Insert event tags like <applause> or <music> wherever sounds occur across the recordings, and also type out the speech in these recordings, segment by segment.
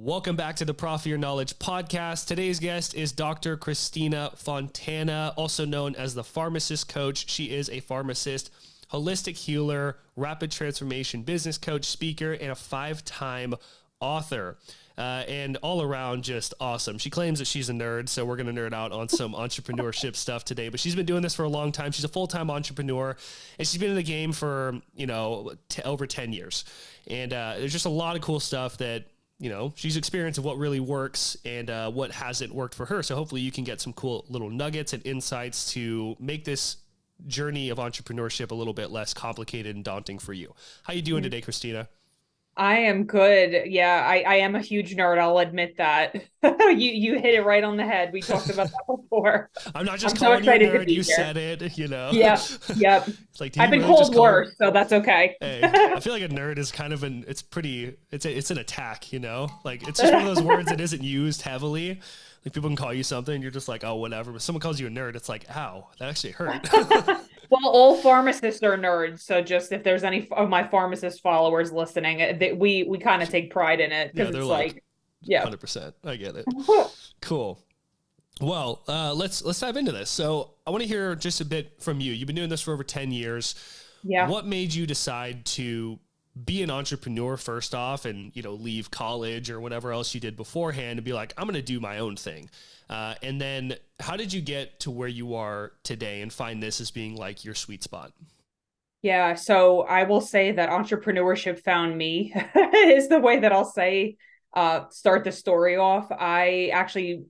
Welcome back to the Profit Your Knowledge podcast. Today's guest is Dr. Christina Fontana, also known as the Pharmacist Coach. She is a pharmacist, holistic healer, rapid transformation business coach, speaker, and a five time author. Uh, and all around just awesome. She claims that she's a nerd, so we're going to nerd out on some entrepreneurship <laughs> stuff today. But she's been doing this for a long time. She's a full time entrepreneur, and she's been in the game for you know t- over ten years. And uh, there's just a lot of cool stuff that you know she's experienced of what really works and uh, what hasn't worked for her. So hopefully you can get some cool little nuggets and insights to make this journey of entrepreneurship a little bit less complicated and daunting for you. How you doing mm-hmm. today, Christina? I am good. Yeah, I, I am a huge nerd. I'll admit that. <laughs> you you hit it right on the head. We talked about that before. <laughs> I'm not just I'm calling so you a nerd. You here. said it. You know. <laughs> Yep. Yep. like I've been really called worse, so that's okay. hey, I feel like a nerd is kind of an. It's pretty. It's a, it's an attack. You know, like it's just one of those words that isn't used heavily. Like people can call you something, you're just like, oh, whatever. But someone calls you a nerd, it's like, ow, that actually hurt. Well, all pharmacists are nerds. So just if there's any of my pharmacist followers listening, they, we we kind of take pride in it because yeah, it's like, like, yeah, hundred percent. I get it. <laughs> cool. Well, uh, let's let's dive into this. So I want to hear just a bit from you. You've been doing this for over ten years. Yeah. What made you decide to be an entrepreneur first off and you know leave college or whatever else you did beforehand and be like i'm going to do my own thing uh, and then how did you get to where you are today and find this as being like your sweet spot yeah so i will say that entrepreneurship found me <laughs> is the way that i'll say uh, start the story off i actually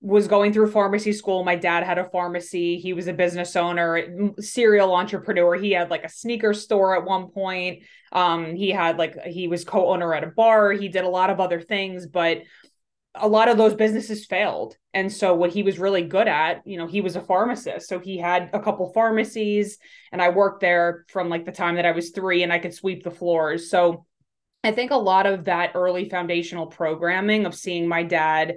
was going through pharmacy school. My dad had a pharmacy. He was a business owner, serial entrepreneur. He had like a sneaker store at one point. Um, he had like he was co-owner at a bar. He did a lot of other things, but a lot of those businesses failed. And so what he was really good at, you know, he was a pharmacist. So he had a couple pharmacies and I worked there from like the time that I was 3 and I could sweep the floors. So I think a lot of that early foundational programming of seeing my dad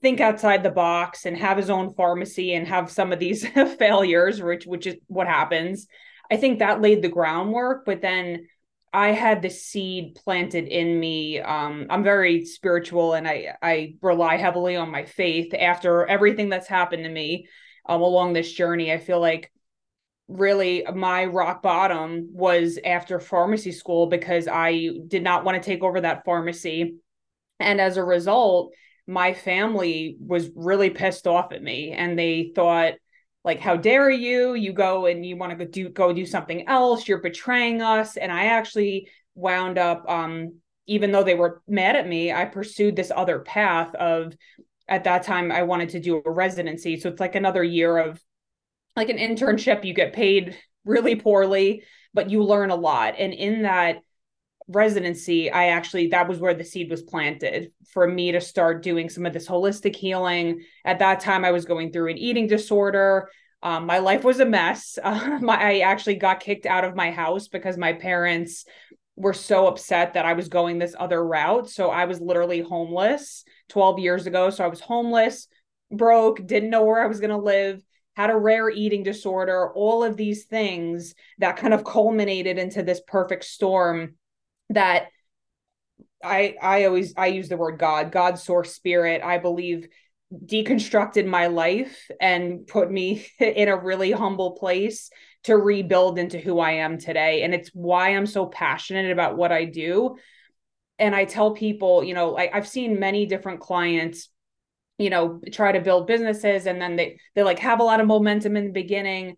think outside the box and have his own pharmacy and have some of these <laughs> failures which which is what happens i think that laid the groundwork but then i had the seed planted in me um, i'm very spiritual and i i rely heavily on my faith after everything that's happened to me um, along this journey. I feel like really my rock bottom was after pharmacy school because i did not want to take over that pharmacy. And as a result my family was really pissed off at me and they thought like how dare you? You go and you want to go do go do something else. You're betraying us. And i actually wound up um even though they were mad at me i pursued this other path of at that time i wanted to do a residency. So it's like another year of like an internship. You get paid really poorly but you learn a lot. And in that residency, I actually, that was where the seed was planted for me to start doing some of this holistic healing. At that time, I was going through an eating disorder. Um, my life was a mess. <laughs> Uh, my, I actually got kicked out of my house because my parents were so upset that I was going this other route. So I was literally homeless 12 years ago. So I was homeless, broke, didn't know where I was going to live, had a rare eating disorder, all of these things that kind of culminated into this perfect storm that I I always I use the word God, God source spirit. I believe deconstructed my life and put me <laughs> in a really humble place to rebuild into who I am today. And it's why I'm so passionate about what I do. And I tell people, you know, I, I've seen many different clients, you know, try to build businesses and then they they like have a lot of momentum in the beginning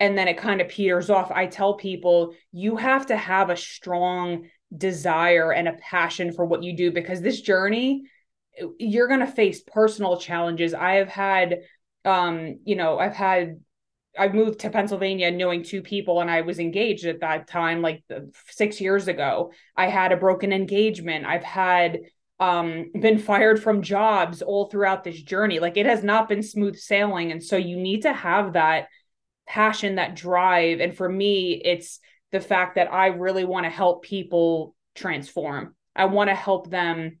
and then it kind of peters off. I tell people you have to have a strong desire and a passion for what you do because this journey you're going to face personal challenges i have had um you know i've had I've moved to Pennsylvania knowing two people and I was engaged at that time like 6 years ago. I had a broken engagement. I've had um been fired from jobs all throughout this journey. Like it has not been smooth sailing and so you need to have that passion, that drive and for me it's the fact that I really want to help people transform. I want to help them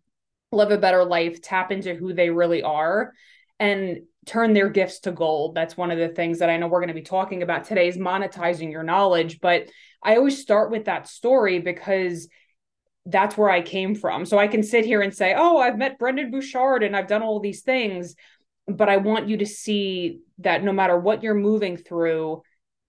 live a better life, tap into who they really are, and turn their gifts to gold. That's one of the things that I know we're going to be talking about today is monetizing your knowledge. But I always start with that story because that's where I came from. So I can sit here and say, oh, I've met Brendon Burchard and I've done all these things. But I want you to see that no matter what you're moving through,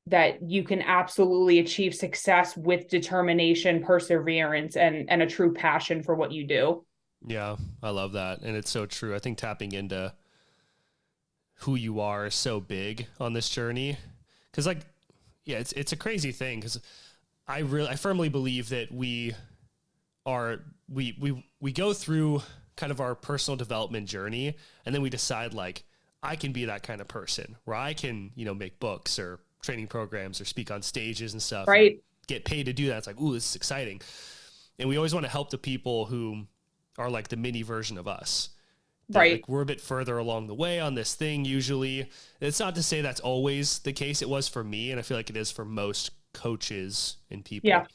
that you can absolutely achieve success with determination, perseverance, and and a true passion for what you do. Yeah, I love that. And it's so true. I think tapping into who you are is so big on this journey. Cause like, yeah, it's it's a crazy thing because I really I firmly believe that we are we we we go through kind of our personal development journey and then we decide like I can be that kind of person where I can, you know, make books or training programs or speak on stages and stuff. Right. And get paid to do that. It's like, ooh, this is exciting. And we always want to help the people who are like the mini version of us. That, right. Like, we're a bit further along the way on this thing usually. It's not to say that's always the case. It was for me, and I feel like it is for most coaches and people. Yeah.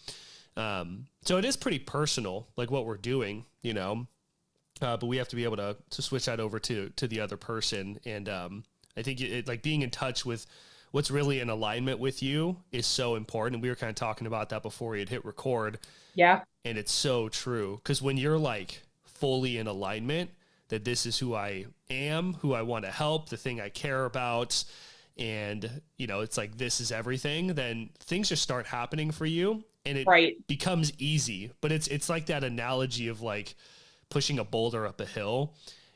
Um, so it is pretty personal, like what we're doing, you know. Uh, but we have to be able to to switch that over to to the other person, and um, I think it, like being in touch with what's really in alignment with you is so important. We were kind of talking about that before we had hit record. Yeah. And it's so true because when you're like fully in alignment, that this is who I am, who I want to help, the thing I care about, and you know, it's like this is everything, then things just start happening for you and it right. becomes easy. But it's it's like that analogy of like pushing a boulder up a hill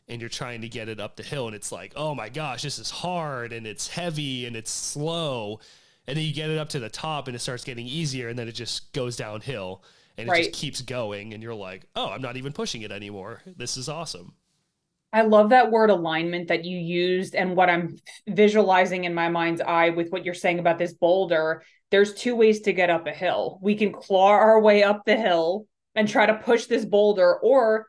and you're trying to get it up the hill and it's like, oh my gosh, this is hard and it's heavy and it's slow. And then you get it up to the top and it starts getting easier and then it just goes downhill and it right. just keeps going and you're like, oh, I'm not even pushing it anymore. This is awesome. I love that word alignment that you used and what I'm visualizing in my mind's eye with what you're saying about this boulder. There's two ways to get up a hill. We can claw our way up the hill and try to push this boulder, or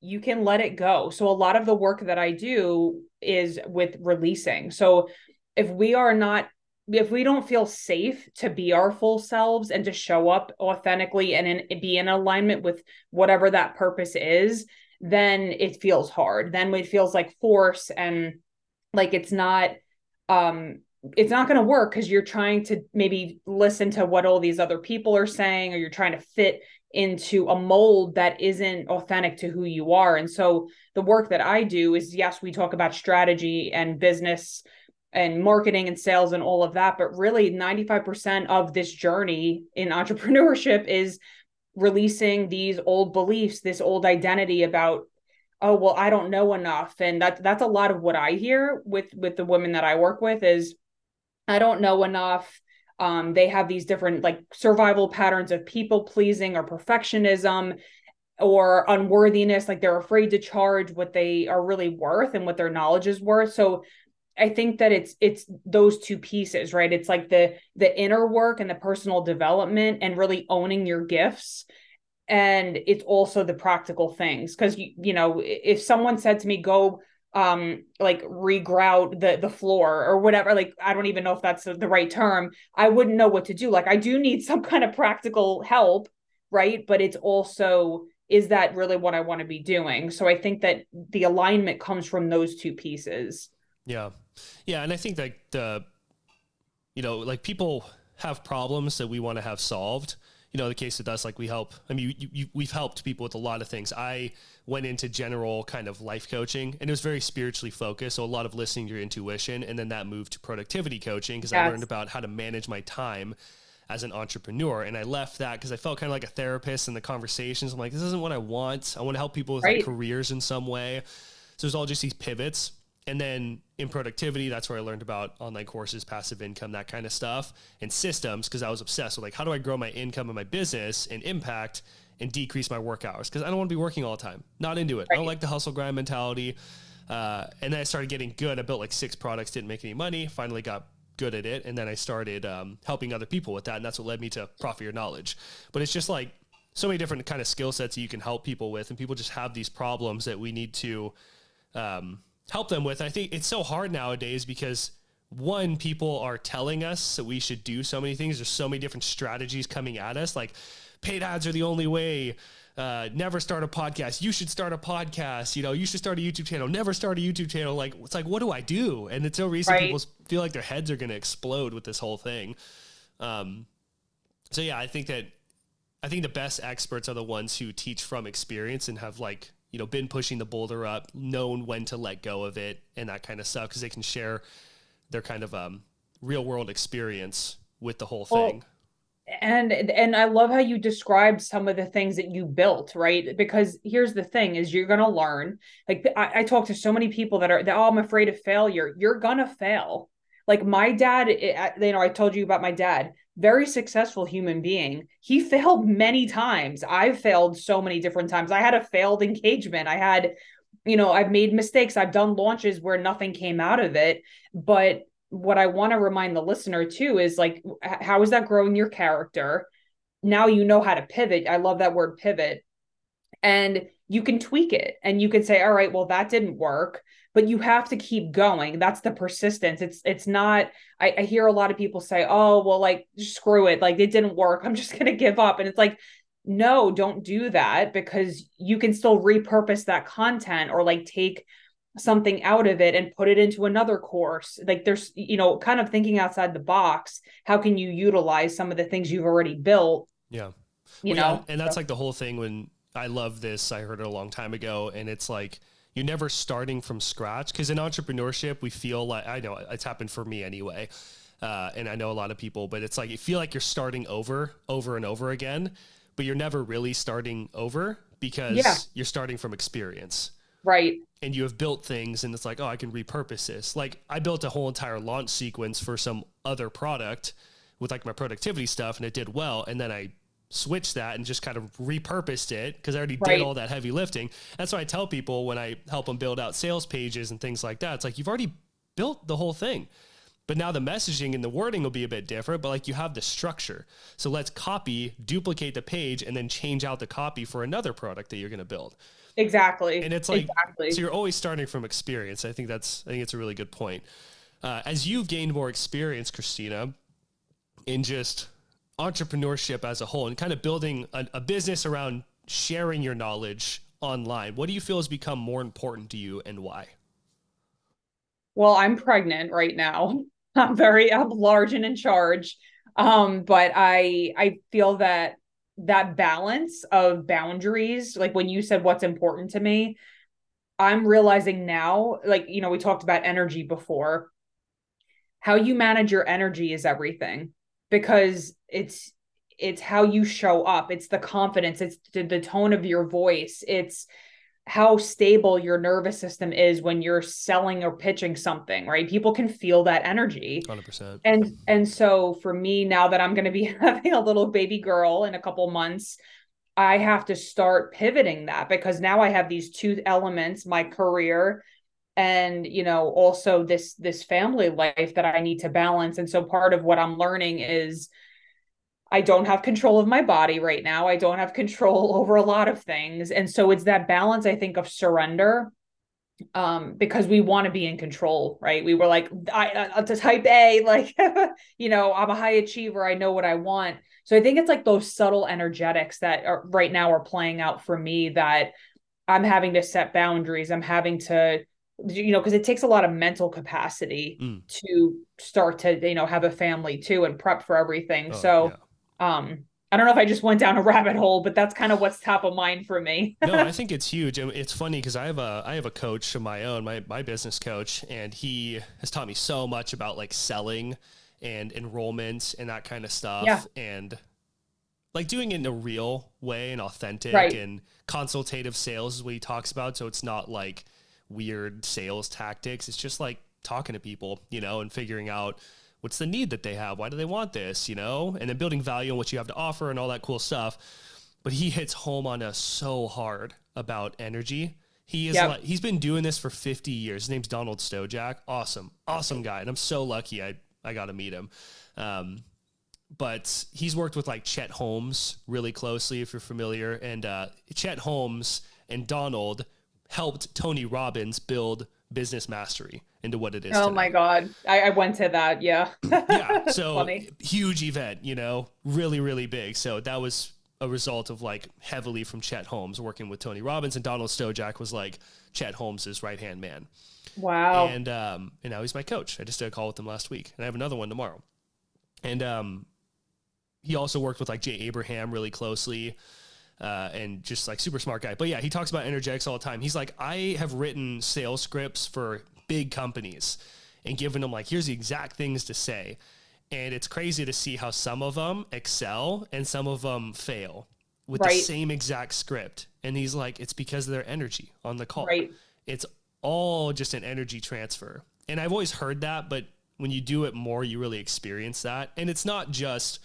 you can let it go. So, a lot of the work that I do is with releasing. So, if we are not if we don't feel safe to be our full selves and to show up authentically and in, be in alignment with whatever that purpose is, then it feels hard. Then it feels like force and like it's not um it's not going to work because you're trying to maybe listen to what all these other people are saying or you're trying to fit into a mold that isn't authentic to who you are. And so the work that i do is yes we talk about strategy and business and marketing and sales and all of that but really 95% of this journey in <laughs> entrepreneurship is releasing these old beliefs, this old identity about oh well i don't know enough. And that that's a lot of what i hear with with the women that i work with is i don't know enough um, they have these different like survival patterns of people pleasing or perfectionism or unworthiness like they're afraid to charge what they are really worth and what their knowledge is worth so I think that it's it's those two pieces, right? It's like the the inner work and the personal development and really owning your gifts and it's also the practical things cuz you you know, if someone said to me go um like regrout the the floor or whatever like I don't even know if that's the right term, I wouldn't know what to do. Like I do need <laughs> some kind of practical help, right? But it's also is that really what I want to be doing? So I think that the alignment comes from those two pieces. Yeah. Yeah. And I think that the, you know, like people have problems that we want to have solved. You know, the case with us, like we help, I mean, you, you, we've helped people with a lot of things. I went into general kind of life coaching and it was very spiritually focused. So a lot of listening to your intuition. And then that moved to productivity coaching because yes. I learned about how to manage my time as an entrepreneur. And I left that because I felt kind of like a therapist in the conversations. I'm like, this isn't what I want. I want to help people with right. like careers in some way. So there's all just these pivots. And then in productivity, that's where I learned about online courses, passive income, that kind of stuff, and systems because I was obsessed with like how do I grow my income and my business and impact and decrease my work hours because I don't want to be working all the time. Not into it. Right. I don't like the hustle grind mentality. Uh, and then I started getting good. I built like six products, didn't make any money. Finally got good at it, and then I started um, helping other people with that, and that's what led me to Profit Your Knowledge. But it's just like so many different kind of skill sets that you can help people with, and people just have these problems that we need to. Um, help them with. I think it's so hard nowadays because one, people are telling us that we should do so many things. There's so many different strategies coming at us, like paid ads are the only way. Uh, never start a podcast. You should start a podcast. You know, you should start a YouTube channel. Never start a YouTube channel. Like, it's like, what do I do? And it's so recent. Right. People feel like their heads are going to explode with this whole thing. Um, so yeah, I think that I think the best experts are the ones who teach from experience and have like you know been pushing the boulder up, known when to let go of it, and that kind of stuff because they can share their kind of um, real world experience with the whole thing. Well, and and I love how you described some of the things that you built, right? Because here's the thing: is you're gonna learn. Like I, I talk to so many people that are that oh, I'm afraid of failure. You're gonna fail. Like my dad, it, you know, I told you about my dad. Very successful human being. He failed many times. I've failed so many different times. I had a failed engagement. I had, you know, I've made mistakes. I've done launches where nothing came out of it. But what I want to remind the listener too is like, how is that growing your character? Now you know how to pivot. I love that word pivot. And you can tweak it and you can say, all right, well, that didn't work, but you have to keep going. That's the persistence. It's, it's not, I, I hear a lot of people say, oh, well, like, screw it. Like, it didn't work. <laughs> I'm just going to give up. And it's like, no, don't do that because you can still repurpose that content or like take something out of it and put it into another course like there's you know kind of thinking outside the box how can you utilize some of the things you've already built yeah you well, know yeah, and that's so. like the whole thing when i love this i heard it a long time ago and it's like you're never starting from scratch because in entrepreneurship we feel like i know it's happened for me anyway uh, and i know a lot of people but it's like you feel like you're starting over over and over again but you're never really starting over because yeah. you're starting from experience Right. And you have built things and it's like, oh, I can repurpose this. Like I built a whole entire launch sequence for some other product with like my productivity stuff and it did well. And then I switched that and just kind of repurposed it because I already right. did all that heavy lifting. That's why I tell people when I help them build out sales pages and things like that. It's like you've already built the whole thing. But now the messaging and the wording will be a bit different, but like you have the structure. So let's copy, duplicate the page, and then change out the copy for another product that you're going to build. Exactly. And it's like exactly. so you're always starting from experience. I think that's I think it's a really good point. Uh, as you've gained more experience, Christina, in just entrepreneurship as a whole and kind of building a, a business around sharing your knowledge online, what do you feel has become more important to you and why? Well, I'm pregnant right now. <laughs> I'm very I'm large and in charge. Um, but I I feel that that balance of boundaries, like when you said what's important to me, I'm realizing now, like, you know, we talked about energy before. How you manage your energy is everything because it's it's how you show up. It's the confidence. It's the, tone of your voice. It's how stable your nervous system is when you're selling or pitching something right? People can feel that energy. 100% and and so for me now that i'm going to be <laughs> having a little baby girl in a couple months i have to start pivoting that because now i have these two elements my career and you know also this this family life that i need to balance. And so part of what i'm learning is I don't have control of my body right now. I don't have control <laughs> over a lot of things. And so it's that balance, I think, of surrender um because we want to be in control right? We were like i uh, to type a <laughs> like you know i'm a high achiever. I know what i want. So i think it's like those subtle energetics that are right now are playing out for me that i'm having to set boundaries. I'm having to you know because it takes a lot of mental capacity mm. to start to you know have a family too and prep for everything oh, so yeah um I don't know if I just went down a <laughs> rabbit hole, but that's kind of what's top of mind for me. <laughs> no, I think it's huge. It's funny because I have a I have a coach of my own, my my business coach, and he has taught me so much about like selling and enrollment and that kind of stuff. Yeah. And like doing it in a real way and authentic right. and consultative sales is what he talks about. So it's not like weird sales tactics. It's just like talking to people, you know, and figuring out what's the need that they have? Why do they want this? You know, and then building value on what you have to offer and all that cool stuff. But he hits home on us so hard about energy. He is yep. like, he's been doing this for 50 years. His name's Donald Stojak. Awesome, awesome guy, and I'm so lucky I I got to meet him. Um, but he's worked with like Chet Holmes really closely, if you're familiar. And uh, Chet Holmes and Donald helped Tony Robbins build business mastery into what it is. Oh today. my god, I, I, went to that. Yeah. yeah. <laughs> So huge event, you know, really really big. So that was a result of like heavily from Chet Holmes working with Tony Robbins and Donald Stojak was like Chet Holmes's right hand man. Wow. And um and now he's my coach. I just did a call with him last week, and I have another one tomorrow. And um he also worked with like Jay Abraham really closely. Uh, and just like super smart guy. But yeah, he talks about energetics all the time. He's like, I have written sales scripts for big companies and given them like, here's the exact things to say. And it's crazy to see how some of them excel and some of them fail with right. the same exact script. And he's like, it's because of their energy on the call. Right. It's all just an energy transfer. And I've always heard that, but when you do it more, you really experience that. And it's not just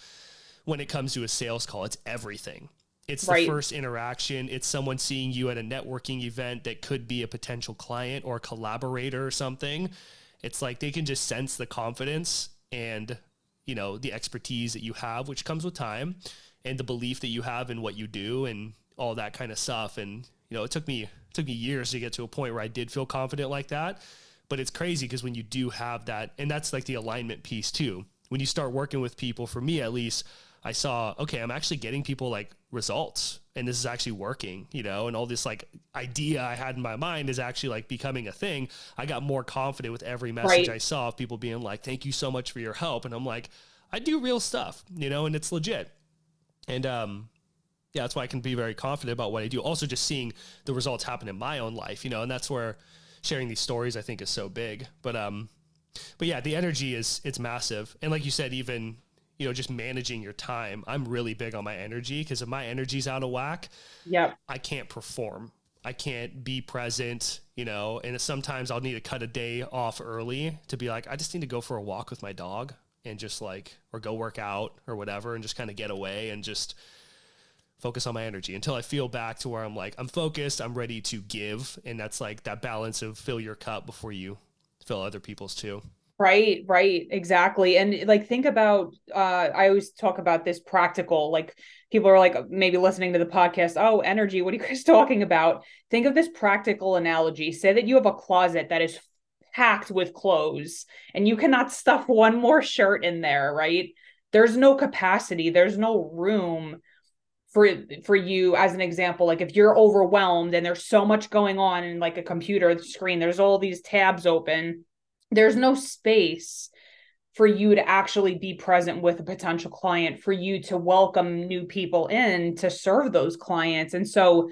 when it comes to a sales call, it's everything. It's right. the first interaction. It's someone seeing you at a networking event that could be a potential client or collaborator or something. It's like they can just sense the confidence and, you know, the expertise that you have, which comes with time, and the belief that you have in what you do and all that kind of stuff. And, you know, it took me it took me years to get to a point where I did feel confident like that. But it's crazy because when you do have that, and that's like the alignment piece too. When you start working with people, for me at least, I saw, okay, I'm actually getting people like results and this is actually working, you know, and all this like idea I had in my mind is actually like becoming a thing. I got more confident with every message right. I saw of people being like, thank you so much for your help. And I'm like, I do real stuff, you know, and it's legit. And, um, yeah, that's why I can be very confident about what I do. Also, just seeing the results happen in my own life, you know, and that's where sharing these stories I think is so big. But um, but yeah, the energy is it's massive, and like you said, even you know, just managing your time. I'm really big on my energy because if my energy's out of whack, yeah, I can't perform. I can't be present, you know, and sometimes I'll need to cut a day off early to be like, I just need to go for a walk with my dog and just like, or go work out or whatever and just kind of get away and just focus on my energy until I feel back to where I'm like, I'm focused, I'm ready to give. And that's like that balance of fill your cup before you fill other people's too. Right, right, exactly. And like think about uh I always talk about this practical, like people are like maybe listening to the podcast, oh, energy, what are you <laughs> guys talking about? Think of this practical analogy. Say that you have a closet that is packed with clothes and you cannot <laughs> stuff one more shirt in there, right? There's no capacity, there's no room for for you as an example like if you're overwhelmed and there's so much going on in like a computer screen there's all these tabs open there's no space for you to actually be present with a potential client for you to welcome new people in to serve those clients. And so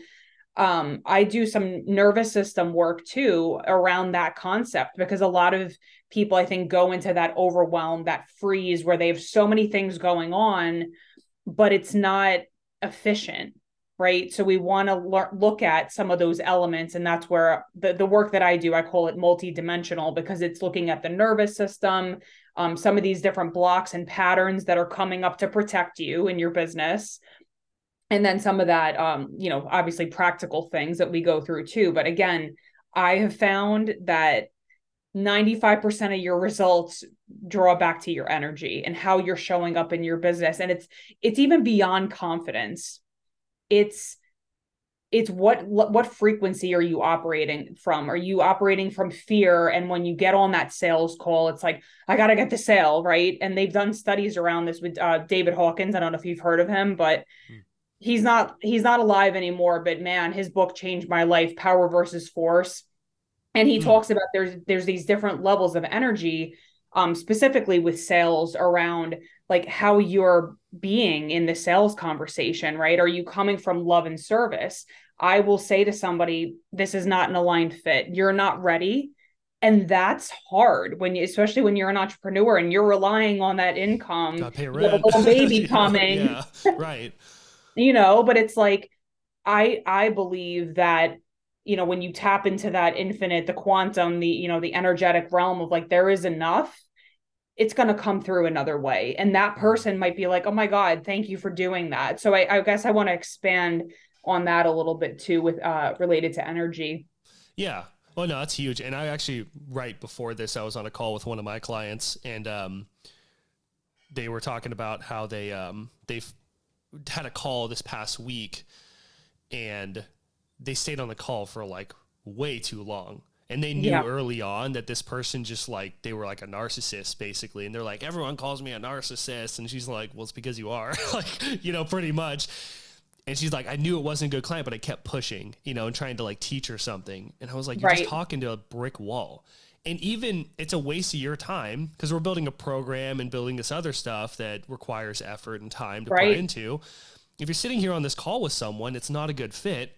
um, i do some nervous system work too around that concept because a lot of people i think go into that overwhelm that freeze where they have so many things going on but it's not efficient right? So we want to lo- look at some of those elements and that's where the, the work that i do i call it multidimensional because it's looking at the nervous system um, some of these different blocks and patterns that are coming up to protect you in your business. And then some of that um, you know obviously practical things that we go through too. But again i have found that 95% of your results draw back to your energy and how you're showing up in your business. And it's it's even beyond confidence it's it's what what frequency are you operating from? Are you operating from fear? And when you get on that sales call it's like i got to get the sale right? And they've done studies around this with uh, david hawkins. I don't know if you've heard of him but mm. he's not he's not alive anymore but man his book changed my life power versus force. And he mm. talks about there's there's these different levels of energy um specifically with sales around like how you're being in the sales conversation, right? Are you coming from love and service? I will say to somebody, this is not an aligned fit. You're not ready. And that's hard when you, especially when you're an entrepreneur and you're relying on that income. Got pay rent. Little <laughs> baby yeah, coming. Yeah, right. <laughs> you know, but it's like, I I believe that you know when you tap into that infinite the quantum the you know the energetic realm of like there is enough it's going to come through another way. And that mm-hmm. person might be like, oh my God, thank you for doing that. So I, I guess I want to expand on that a little bit too, with uh, related to energy. Yeah. Well, no, that's huge. And I actually, right before this, I was on a call with one of my clients and, um, they were talking about how they, um, they've had a call this past week and they stayed on the call for like way too long and they knew yeah. early on that this person just like they were like a narcissist basically and they're like everyone calls me a narcissist and she's like well it's because you are <laughs> like you know pretty much and she's like i knew it wasn't a good client but i kept pushing you know and trying to like teach her something and i was like you're right. just talking to a brick wall And even it's a waste of your time because we're building a program and building this other stuff that requires effort and time to Right. put into. If you're sitting here on this call with someone, it's not a good fit,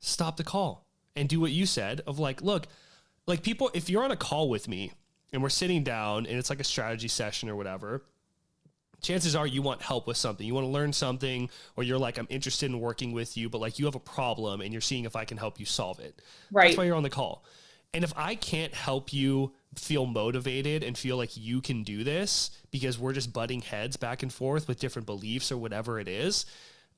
stop the call and do what you said of like, look, like people, if you're on a call with me and we're sitting down and it's like a strategy session or whatever, chances are you want help with something. You want to learn something, or you're like, I'm interested in working with you, but like you have a problem and you're seeing if I can help you solve it. Right. That's why you're on the call. And if I can't help you feel motivated and feel like you can do this because we're just butting heads back and forth with different beliefs or whatever it is,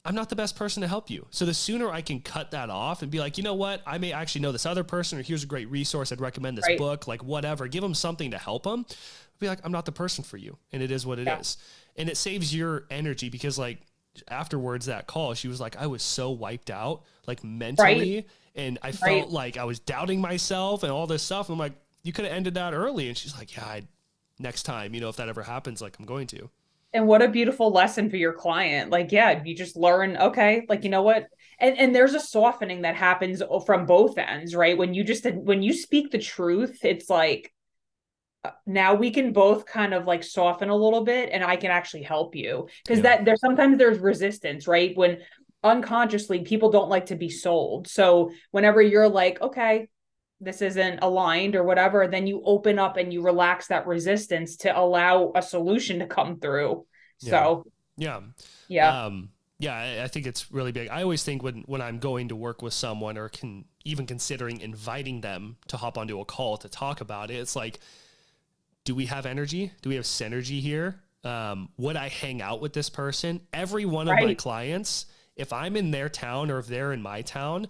I'm not the best person to help you. So the sooner I can cut that off and be like, you know what, I may actually know this other person, or here's a great resource. I'd recommend this Right. book, like whatever. Give them something to help them. Be like, I'm not the person for you, and it is what it is, Yeah. and it saves your energy because like afterwards that call, she was like, I was so wiped out, like mentally, and I felt Right. like I was doubting myself and all this stuff. I'm like, you could have ended that early, and she's like, yeah, I, next time, you know, if that ever happens, like I'm going to. And what a beautiful lesson for your client. Like yeah you just learn okay like you know what? And and there's a softening that happens from both ends right? When you just when you speak the truth it's like uh, now we can both kind of like soften a little bit and i can actually help you. Because Yeah. that there's sometimes there's resistance right? When unconsciously people don't like to be sold. So whenever you're like okay this isn't aligned or whatever then you open up and you relax that resistance to allow a solution to come through so Yeah. yeah Um, yeah, I, I think it's really big. I always think when, when I'm going to work with someone or can even considering inviting them to hop onto a call to talk about it, it's like, do we have energy? Do we have synergy here? Um, would I hang out with this person? Every one of my clients, if I'm in their town or if they're in my town,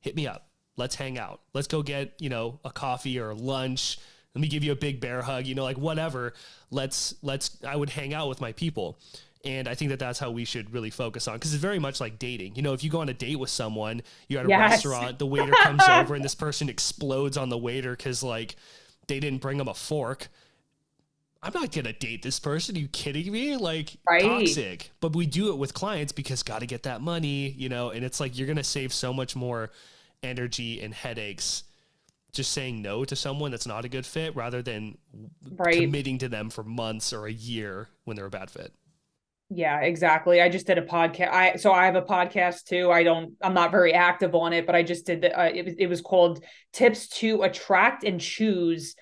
hit me up. Let's hang out. Let's go get, you know, a coffee or lunch. Let me give you a big bear hug, you know, like whatever. Let's, let's, I would hang out with my people. And I think that that's how we should really focus on because it's very much like dating. You know, if you go on a date with someone, you're at a Yes. restaurant, the waiter comes <laughs> over and this person explodes on the waiter because like they didn't bring them a fork. I'm not gonna date this person. Are you kidding me? Like Right. toxic. But we do it with clients because got to get that money, you know. And it's like you're gonna save so much more energy and headaches just saying no to someone that's not a good fit rather than right. committing to them for months or a year when they're a bad fit. yeah exactly. I just did a podcast i so i have a podcast too. I don't i'm not very active on it but i just did the, uh, it, was, it was called tips to attract and choose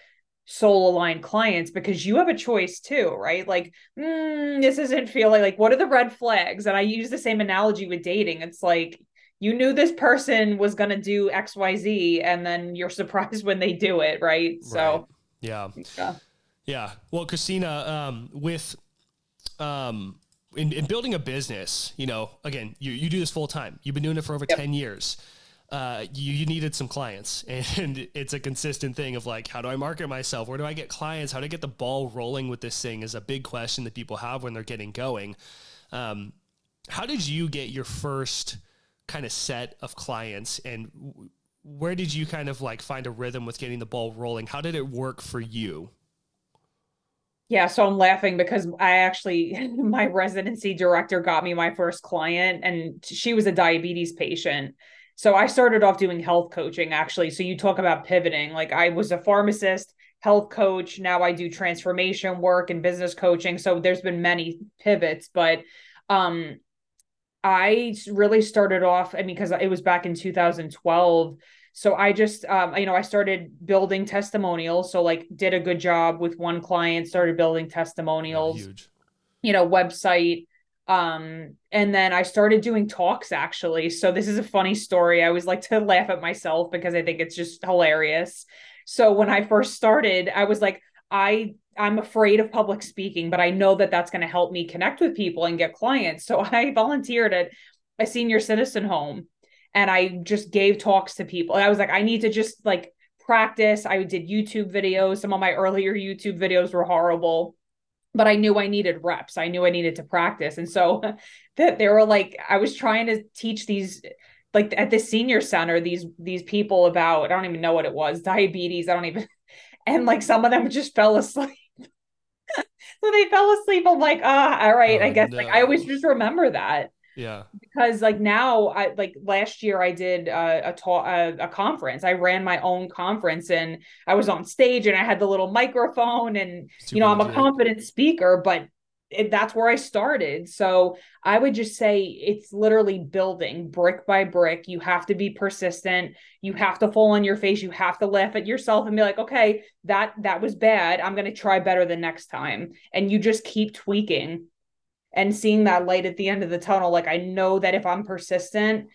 soul aligned clients because you have a choice too right? Like mm, this isn't feeling like what are the red flags? And i use the same analogy with dating. It's like you knew this person was going to do xyz and then you're <laughs> surprised when they do it right so Yeah. yeah. Yeah. Well, Christina, um, with um, in, in building a business, you know, again, you, you do this full time. You've been doing it for over Yep. 10 years. Uh, you, you needed some clients <laughs> and it's a consistent thing of like, how do I market myself? Where do I get clients? How do I get the ball rolling with this thing is a big question that people have when they're getting going. Um, how did you get your first kind of set of clients and where did you kind of like find a rhythm with getting the ball rolling? How did it work for you? Yeah, so I'm laughing because I actually, <laughs> my residency director got me my first client, and she was a diabetes patient. So I started off doing health coaching, actually. So you talk about pivoting. Like I was a pharmacist, health coach. Now I do transformation work and business coaching. So there's been many pivots, but um, I really started off, I mean, because it was back in 2012. So I just, um, you know, I started building testimonials. So like, did a good job with one client, started building testimonials, huge. you know, website. Um, and then I started doing talks actually. So this is a funny story. I always like to <laughs> laugh at myself because I think it's just hilarious. So when I first started, I was like, I I'm afraid of public speaking, but I know that that's going to help me connect with people and get clients. So <laughs> I volunteered at a senior citizen home and I just gave talks to people. And I was like, I need to just like practice. I did YouTube videos. Some of my earlier YouTube videos were horrible, but I knew I needed reps. I knew I needed to practice. And so <laughs> that they were like, I was trying to teach these like at the senior center, these these people about I don't even know what it was, diabetes. I don't even and like some of them just fell asleep. <laughs> so they fell asleep. I'm like, ah, all right. I Oh, guess like I always just remember that. Yeah. Because like now, I like last year I did a, a talk, a, a conference. I ran my own conference and I was on stage and I had the little microphone and Super you know I'm a confident speaker, but it, that's where I started. So I would just say it's literally building brick by brick. You have to be persistent. You have to fall on your face. You have to laugh at yourself and be like, okay, that that was bad. I'm to try better the next time. And you just keep tweaking and seeing that light at the end of the tunnel. Like I know that if I'm persistent,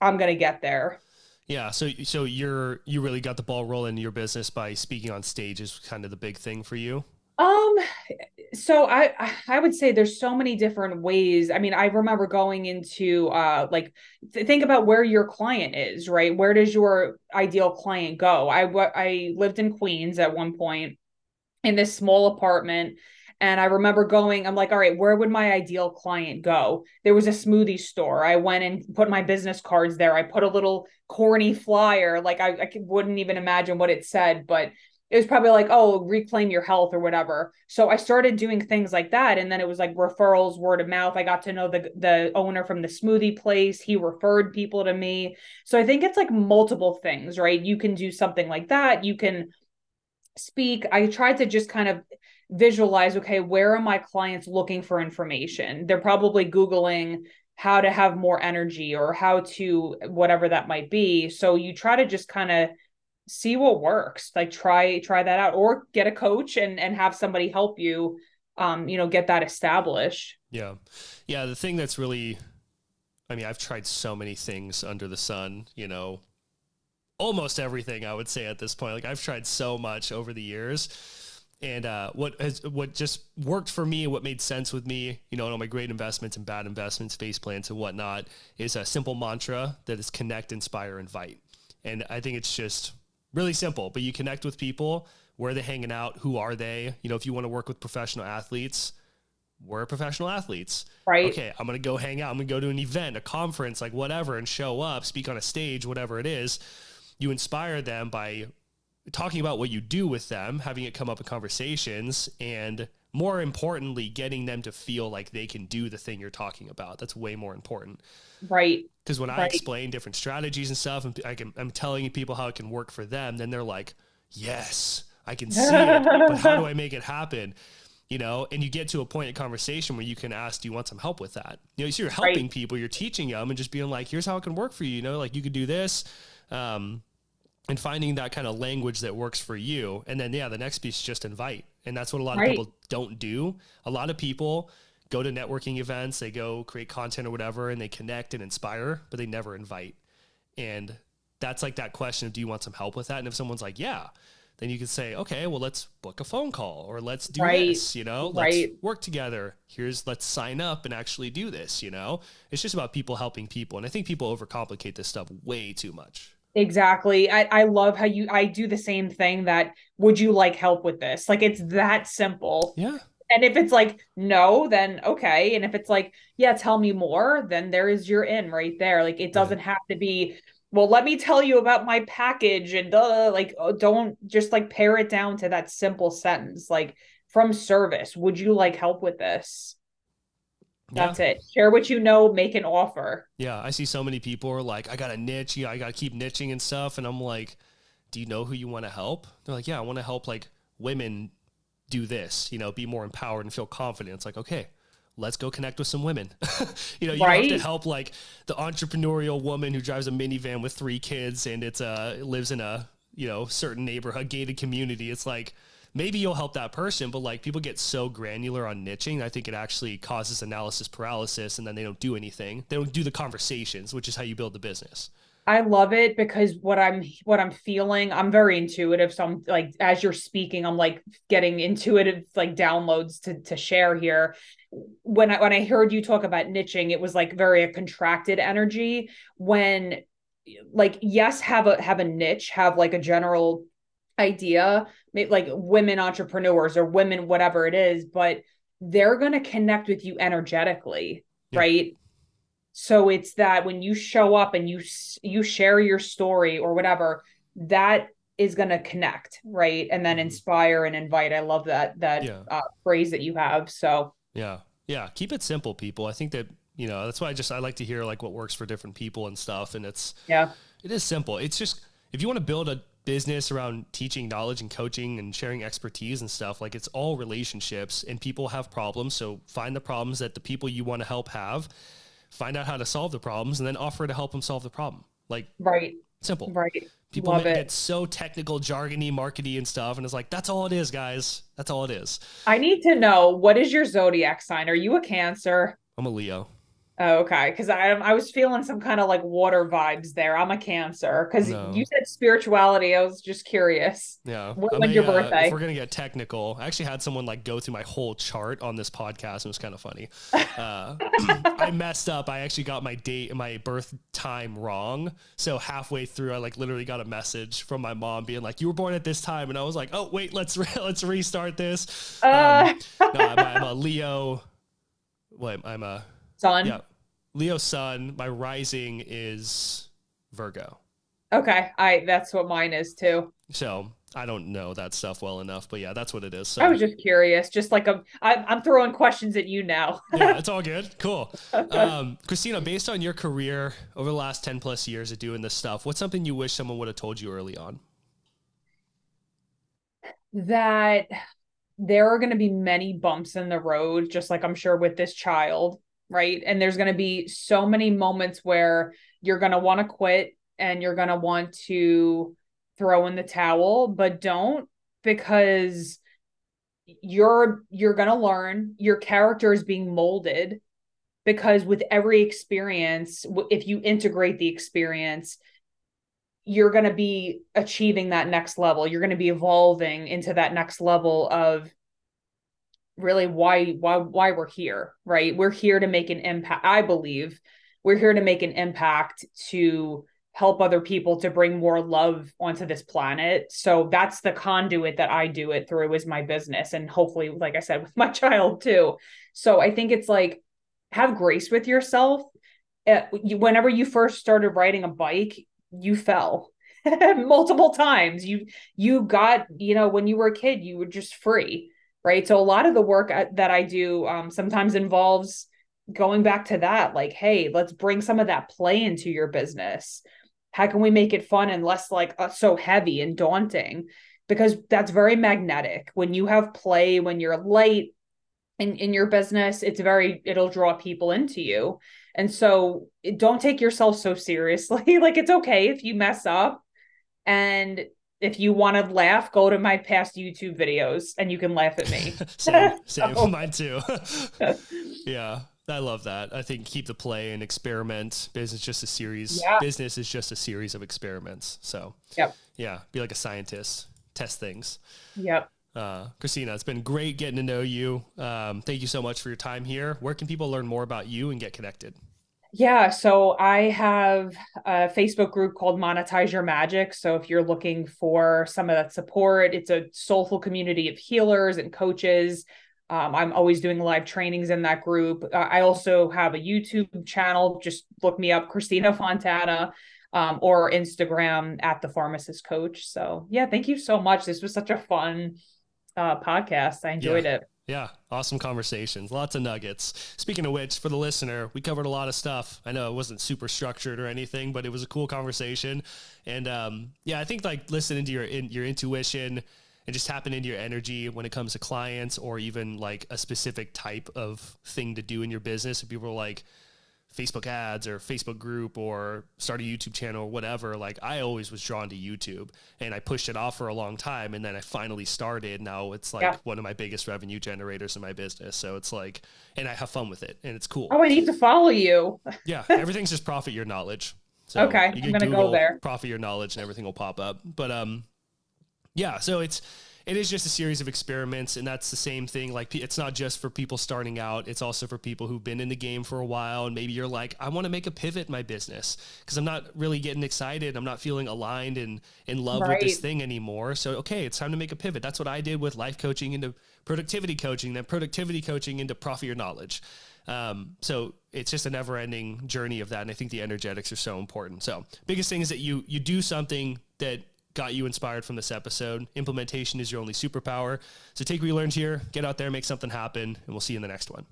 I'm to get there. Yeah, so so you're you really got the ball rolling in your business by speaking on stage is kind of the big thing for you. Um, so I I would say there's so many different ways. I mean, I remember going into uh like th- think about where your client is, right? Where does your ideal client go? I I lived in Queens at one point in this small apartment and I remember going, I'm like, all right, where would my ideal client go? There was a smoothie store. I went and put my business cards there. I put a little corny flyer, like I, I wouldn't even imagine what it said, but it was probably like, oh, reclaim your health or whatever. So I started doing things like that. And then it was like referrals, word of mouth. I got to know the the owner from the smoothie place. He referred people to me. So I think it's like multiple things, right? You can do something like that. You can speak. I tried to just kind of visualize, okay, where are my clients looking for information? They're probably Googling how to have more energy or how to whatever that might be. So you try to just kind of see what works like try try that out or get a coach and and have somebody help you um you know get that established. Yeah. Yeah the thing that's really i mean i've tried so many things under the sun you know almost everything i would say at this point. Like i've tried so much over the years. And uh, what has what just worked for me, what made sense with me, you know, all my great investments and bad investments, face plans and whatnot, is a simple mantra that is connect, inspire, invite. And I think it's just really simple, but you connect with people. Where are they hanging out? Who are they? You know, if you want to work with professional athletes, we're professional athletes. Right. Okay, I'm going to go hang out. I'm going to go to an event, a conference, like whatever, and show up, speak on a stage, whatever it is. You inspire them by talking about what you do with them, having it come up in conversations, and more importantly, getting them to feel like they can do the thing you're talking about. That's way more important. Right. Because when I explain different strategies and stuff, and I can, I'm telling people how it can work for them, then they're like, yes, I can see it, but how do I make it happen? You know, and you get to a point in conversation where you can ask, do you want some help with that? You know, so you're helping Right. people, you're teaching them and just being like, here's how it can work for you. You know, like you could do this. Um, and finding that kind of language that works for you. And then, yeah, the next piece is just invite. And that's what a lot Right. of people don't do. A lot of people go to networking events, they go create content or whatever, and they connect and inspire, but they never invite. And that's like that question of, do you want some help with that? And if someone's like, yeah, then you can say, okay, well, let's book a phone call or let's do Right. this, you know, let's Right. work together. Here's, let's sign up and actually do this, you know? It's just about people helping people. And I think people overcomplicate this stuff way too much. Exactly. I, I love how you I do the same thing that would you like help with this? Like it's that simple. Yeah. And if it's like no, then okay. And if it's like, yeah, tell me more, then there is your in right there. Like it doesn't have to be, well, let me tell you about my package and uh, like oh, don't just like pare it down to that simple sentence. Like from service, would you like help with this? Yeah. That's it. Share what you know, make an offer. Yeah, I see so many people are like, I got a niche, yeah, I got to keep niching and stuff, and I'm like, do you know who you want to help? They're like, yeah, I want to help like women do this, you know, be more empowered and feel confident. It's like, okay, let's go connect with some women. <laughs> you know, you have to help like the entrepreneurial woman who drives a minivan with three kids and it's uh lives in a you know certain neighborhood gated community. It's like maybe you'll help that person, but like people get so granular on niching, I think it actually causes analysis paralysis, and then they don't do anything. They don't do the conversations, which is how you build the business. I love it because what I'm what I'm feeling, I'm very intuitive. So I'm like as you're speaking, I'm like getting intuitive like downloads to to share here. When I when I heard you talk about niching, it was like very a contracted energy. When like yes, have a have a niche, have like a general idea, like women entrepreneurs or women whatever it is, but they're going to connect with you energetically, Yeah. right? so it's that when you show up and you you share your story or whatever that is going to connect right and then Mhm. inspire and invite i love that that Yeah. uh, phrase that you have so Yeah. Yeah. Keep it simple, people. I think that, You know, that's why I just I like to hear like what works for different people and stuff. And it's Yeah. it is simple. It's just if you want to build a business around teaching knowledge and coaching and sharing expertise and stuff, like it's all relationships and people have problems. So find the problems that the people you want to help have, find out how to solve the problems, and then offer to help them solve the problem. Like Right. simple. Right. People Love ma- it. get so technical, jargony, markety, and stuff, and it's like that's all it is, guys. That's all it is. I need to know what is your zodiac sign? Are you a Cancer? I'm a Leo. Oh, okay, because I I was feeling some kind of like water vibes there. I'm a Cancer because No. you said spirituality. I was just curious. Yeah. Wh- I'm when's your uh, birthday? if we're gonna get technical, I actually had someone like go through my whole chart on this podcast. and It was kind of funny. <laughs> Uh, I messed up. I actually got my date and my birth time wrong. So halfway through, I like literally got a message from my mom being like, "You were born at this time," and I was like, "Oh wait, let's re- <laughs> let's restart this." Uh, Um, no, I'm, I'm a Leo. What? I'm a <laughs> Sun. yeah, Leo sun. My rising is Virgo. Okay, I that's what mine is too. So I don't know that stuff well enough, but yeah, that's what it is. So I was just curious, just like I'm throwing questions at you now. <laughs> yeah, it's all good. Cool. <laughs> Um, Christina, based on your career over the last 10 plus years of doing this stuff, what's something you wish someone would have told you early on? that there are going to be many bumps in the road, just like I'm sure with this child, right? And there's going to be so many moments where you're going to want to quit and you're going to want to throw in the towel, but don't because you're you're going to learn your character is being molded because with every experience if you integrate the experience you're going to be achieving that next level you're going to be evolving into that next level of really why why why we're here right? We're here to make an impact i believe we're here to make an impact to help other people to bring more love onto this planet. So that's the conduit that i do it through is my business and hopefully like i said <laughs> with my child too. So i think it's like have grace with yourself. Uh, whenever you first started riding a bike you fell <laughs> multiple times. You you got you know when you were a kid you were just free right? So a lot of the work that i do um, sometimes involves going back to that like hey let's bring some of that play into your business. How can we make it fun and less like uh, so heavy and daunting? Because that's very magnetic. When you have play when you're light in, in your business it's very it'll draw people into you. And so don't take yourself so seriously. <laughs> Like it's okay if you mess up. And if you want to laugh go to my past youtube videos and you can laugh at me <laughs> same, <laughs> same. Oh. Mine too. <laughs> yeah. I love that. I think keep the play and experiment. Business is just a series. Yeah. Business is just a series of experiments. So Yep. yeah, be like a scientist, test things. yep Uh, Christina, it's been great getting to know you. Um, thank you so much for your time here. Where can people learn more about you and get connected? Yeah, so I have a Facebook group called Monetize Your Magic. So if you're looking for some of that support, it's a soulful community of healers and coaches. Um, I'm always doing live trainings in that group. Uh, I also have a YouTube channel. Just look me up, Christina Fontana, um, or Instagram at the Pharmacist Coach. So yeah, thank you so much. This was such a fun uh, podcast. I enjoyed it. Yeah, awesome conversations. Lots of nuggets. Speaking of which, for the listener, we covered a lot of stuff. I know it wasn't super structured or anything, but it was a cool conversation. And um, yeah, I think like listening to your in, your intuition and just tapping into your energy when it comes to clients or even like a specific type of thing to do in your business. People are like Facebook ads or Facebook group or start a YouTube channel or whatever, like I always was drawn to YouTube and I pushed it off for a long time and then I finally started. Now it's like Yeah. one of my biggest revenue generators in my business. So it's like, and I have fun with it and it's cool. Oh, I need to follow you. Yeah, <laughs> everything's just profit your knowledge. So Okay, I'm gonna go there. Profit your knowledge, and everything will pop up. But um, yeah. So it's it is just a series of experiments, and that's the same thing. Like it's not just for people starting out; it's also for people who've been in the game for a while, and maybe you're like, I want to make a pivot in my business because I'm not really getting excited. I'm not feeling aligned and in love with this thing anymore. So okay, it's time to make a pivot. That's what I did with life coaching into productivity coaching, then productivity coaching into profit your knowledge. Um, so it's just a never ending journey of that. And I think the energetics are so important. So biggest thing is that you, you do something that got you inspired from this episode. Implementation is your only superpower. So take what you learned here, get out there, make something happen, and we'll see you in the next one.